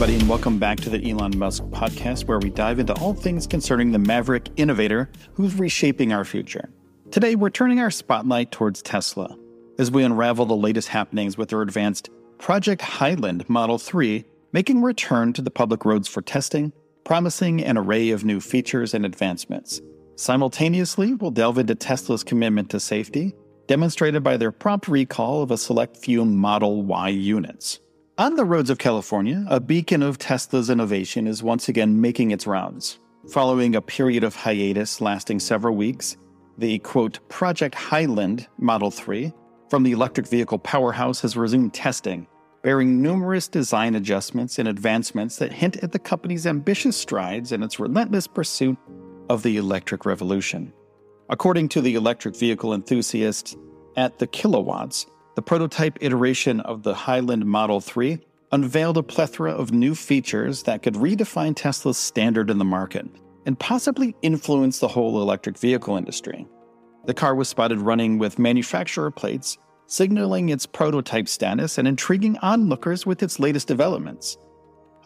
Everybody, and welcome back to the Elon Musk podcast, where we dive into all things concerning the maverick innovator who's reshaping our future. Today, we're turning our spotlight towards Tesla as we unravel the latest happenings with their advanced Project Highland Model 3 making return to the public roads for testing, promising an array of new features and advancements. Simultaneously, we'll delve into Tesla's commitment to safety, demonstrated by their prompt recall of a select few Model Y units. On the roads of California, a beacon of Tesla's innovation is once again making its rounds. Following a period of hiatus lasting several weeks, the quote, Project Highland Model 3 from the electric vehicle powerhouse has resumed testing, bearing numerous design adjustments and advancements that hint at the company's ambitious strides in its relentless pursuit of the electric revolution. According to the electric vehicle enthusiast at the kilowatts, the prototype iteration of the Highland Model 3 unveiled a plethora of new features that could redefine Tesla's standard in the market and possibly influence the whole electric vehicle industry. The car was spotted running with manufacturer plates, signaling its prototype status and intriguing onlookers with its latest developments.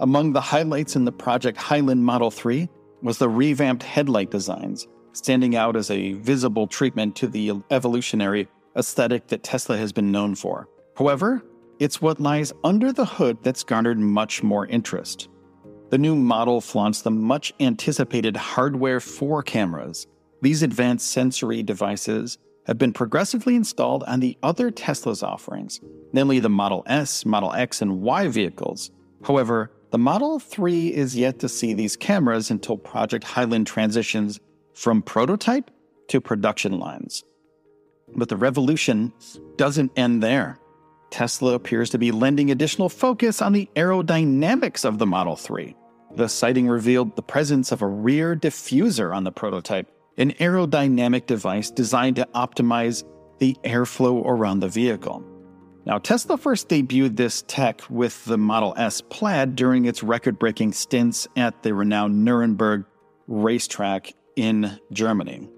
Among the highlights in the Project Highland Model 3 was the revamped headlight designs, standing out as a visible treatment to the evolutionary aesthetic that Tesla has been known for. However, it's what lies under the hood that's garnered much more interest. The new model flaunts the much anticipated hardware 4 cameras. These advanced sensory devices have been progressively installed on the other Tesla's offerings, namely the Model S, Model X, and Y vehicles. However, the Model 3 is yet to see these cameras until Project Highland transitions from prototype to production lines. But the revolution doesn't end there. Tesla appears to be lending additional focus on the aerodynamics of the Model 3. The sighting revealed the presence of a rear diffuser on the prototype, an aerodynamic device designed to optimize the airflow around the vehicle. Now, Tesla first debuted this tech with the Model S Plaid during its record breaking stints at the renowned Nuremberg racetrack in Germany.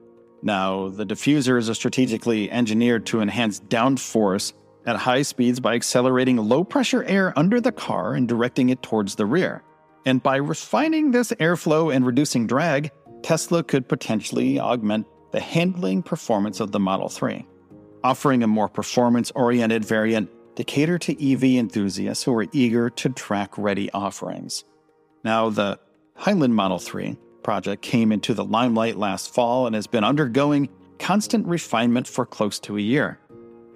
Now, the diffuser is strategically engineered to enhance downforce at high speeds by accelerating low pressure air under the car and directing it towards the rear. And by refining this airflow and reducing drag, Tesla could potentially augment the handling performance of the Model 3, offering a more performance oriented variant to cater to EV enthusiasts who are eager to track ready offerings. Now, the Highland Model 3 project came into the limelight last fall and has been undergoing constant refinement for close to a year.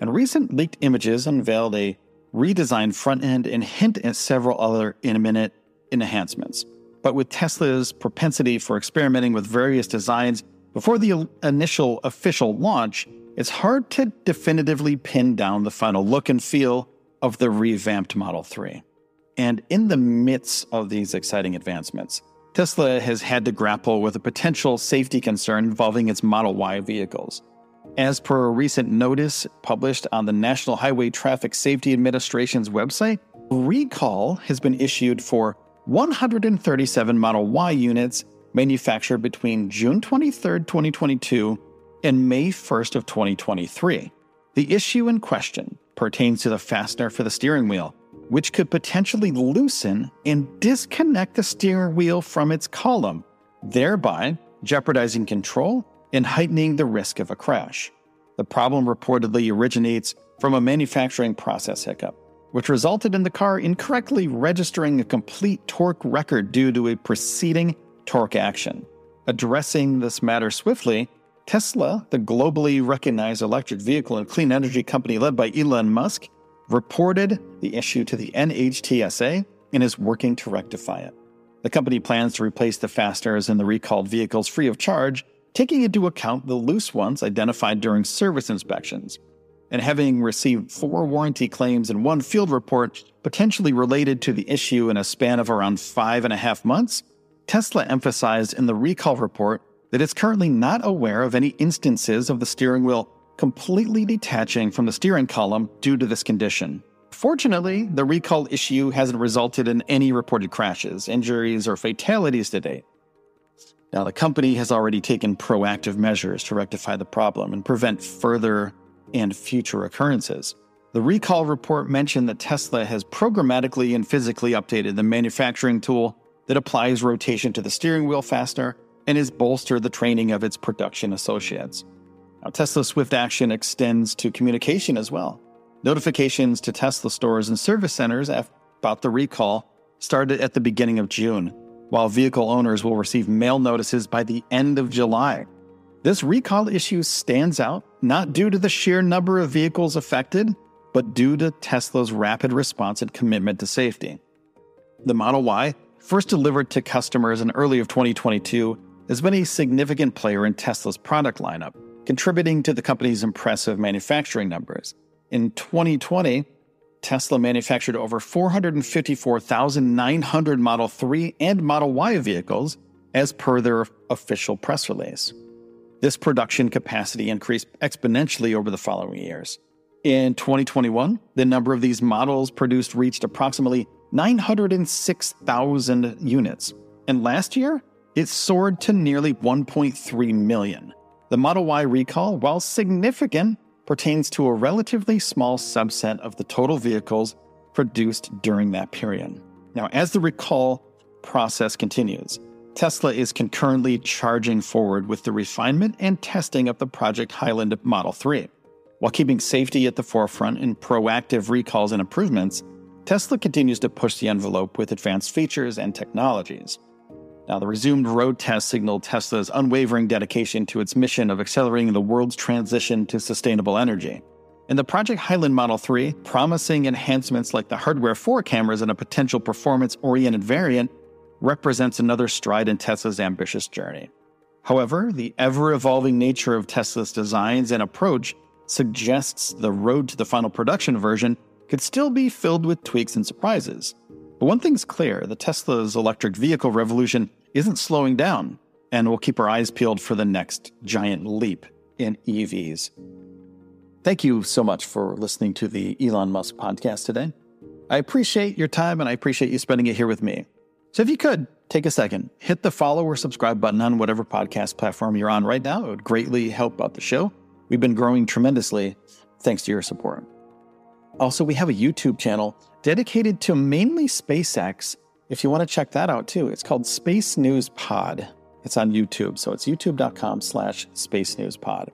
And recent leaked images unveiled a redesigned front end and hint at several other imminent enhancements. But with Tesla's propensity for experimenting with various designs before the initial official launch, it's hard to definitively pin down the final look and feel of the revamped Model 3. And in the midst of these exciting advancements, Tesla has had to grapple with a potential safety concern involving its Model Y vehicles. As per a recent notice published on the National Highway Traffic Safety Administration's website, a recall has been issued for 137 Model Y units manufactured between June 23, 2022 and May 1st of 2023. The issue in question pertains to the fastener for the steering wheel, which could potentially loosen and disconnect the steering wheel from its column, thereby jeopardizing control and heightening the risk of a crash. The problem reportedly originates from a manufacturing process hiccup, which resulted in the car incorrectly registering a complete torque record due to a preceding torque action. Addressing this matter swiftly, Tesla, the globally recognized electric vehicle and clean energy company led by Elon Musk, reported the issue to the NHTSA and is working to rectify it. The company plans to replace the fasteners in the recalled vehicles free of charge, taking into account the loose ones identified during service inspections. And having received four warranty claims and one field report, potentially related to the issue in a span of around five and a half months, Tesla emphasized in the recall report that it's currently not aware of any instances of the steering wheel completely detaching from the steering column due to this condition. Fortunately, the recall issue hasn't resulted in any reported crashes, injuries, or fatalities to date. Now, the company has already taken proactive measures to rectify the problem and prevent further and future occurrences. The recall report mentioned that Tesla has programmatically and physically updated the manufacturing tool that applies rotation to the steering wheel faster and has bolstered the training of its production associates. Now, Tesla Swift Action extends to communication as well. Notifications to Tesla stores and service centers about the recall started at the beginning of June, while vehicle owners will receive mail notices by the end of July. This recall issue stands out not due to the sheer number of vehicles affected, but due to Tesla's rapid response and commitment to safety. The Model Y, first delivered to customers in early of 2022, has been a significant player in Tesla's product lineup, contributing to the company's impressive manufacturing numbers. In 2020, Tesla manufactured over 454,900 Model 3 and Model Y vehicles, as per their official press release. This production capacity increased exponentially over the following years. In 2021, the number of these models produced reached approximately 906,000 units. And last year, it soared to nearly 1.3 million. The Model Y recall, while significant, pertains to a relatively small subset of the total vehicles produced during that period. Now, as the recall process continues, Tesla is concurrently charging forward with the refinement and testing of the Project Highland Model 3. While keeping safety at the forefront in proactive recalls and improvements, Tesla continues to push the envelope with advanced features and technologies. Now, the resumed road test signaled Tesla's unwavering dedication to its mission of accelerating the world's transition to sustainable energy. In the Project Highland Model 3, promising enhancements like the hardware 4 cameras and a potential performance oriented variant represents another stride in Tesla's ambitious journey. However, the ever evolving nature of Tesla's designs and approach suggests the road to the final production version could still be filled with tweaks and surprises. But one thing's clear the Tesla's electric vehicle revolution isn't slowing down, and we'll keep our eyes peeled for the next giant leap in EVs. Thank you so much for listening to the Elon Musk podcast today. I appreciate your time and I appreciate you spending it here with me. So if you could, take a second, hit the follow or subscribe button on whatever podcast platform you're on right now. It would greatly help out the show. We've been growing tremendously thanks to your support. Also, we have a YouTube channel dedicated to mainly SpaceX. If you want to check that out too, it's called Space News Pod. It's on YouTube, so it's youtube.com slash space news pod.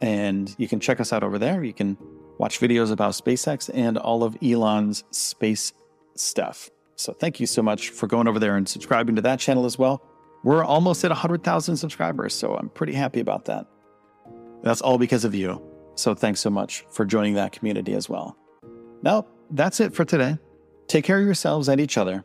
And you can check us out over there. You can watch videos about SpaceX and all of Elon's space stuff. So thank you so much for going over there and subscribing to that channel as well. We're almost at 100,000 subscribers, so I'm pretty happy about that. That's all because of you. So thanks so much for joining that community as well. Now, that's it for today. Take care of yourselves and each other,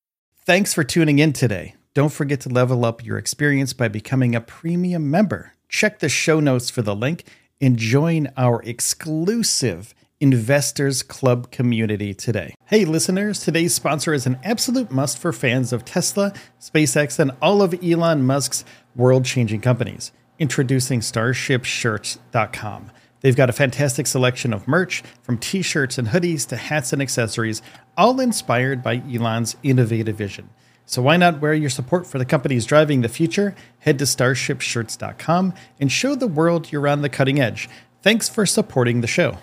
Thanks for tuning in today. Don't forget to level up your experience by becoming a premium member. Check the show notes for the link and join our exclusive Investors Club community today. Hey, listeners, today's sponsor is an absolute must for fans of Tesla, SpaceX, and all of Elon Musk's world changing companies. Introducing StarshipShirts.com. They've got a fantastic selection of merch, from t shirts and hoodies to hats and accessories, all inspired by Elon's innovative vision. So why not wear your support for the companies driving the future? Head to starshipshirts.com and show the world you're on the cutting edge. Thanks for supporting the show.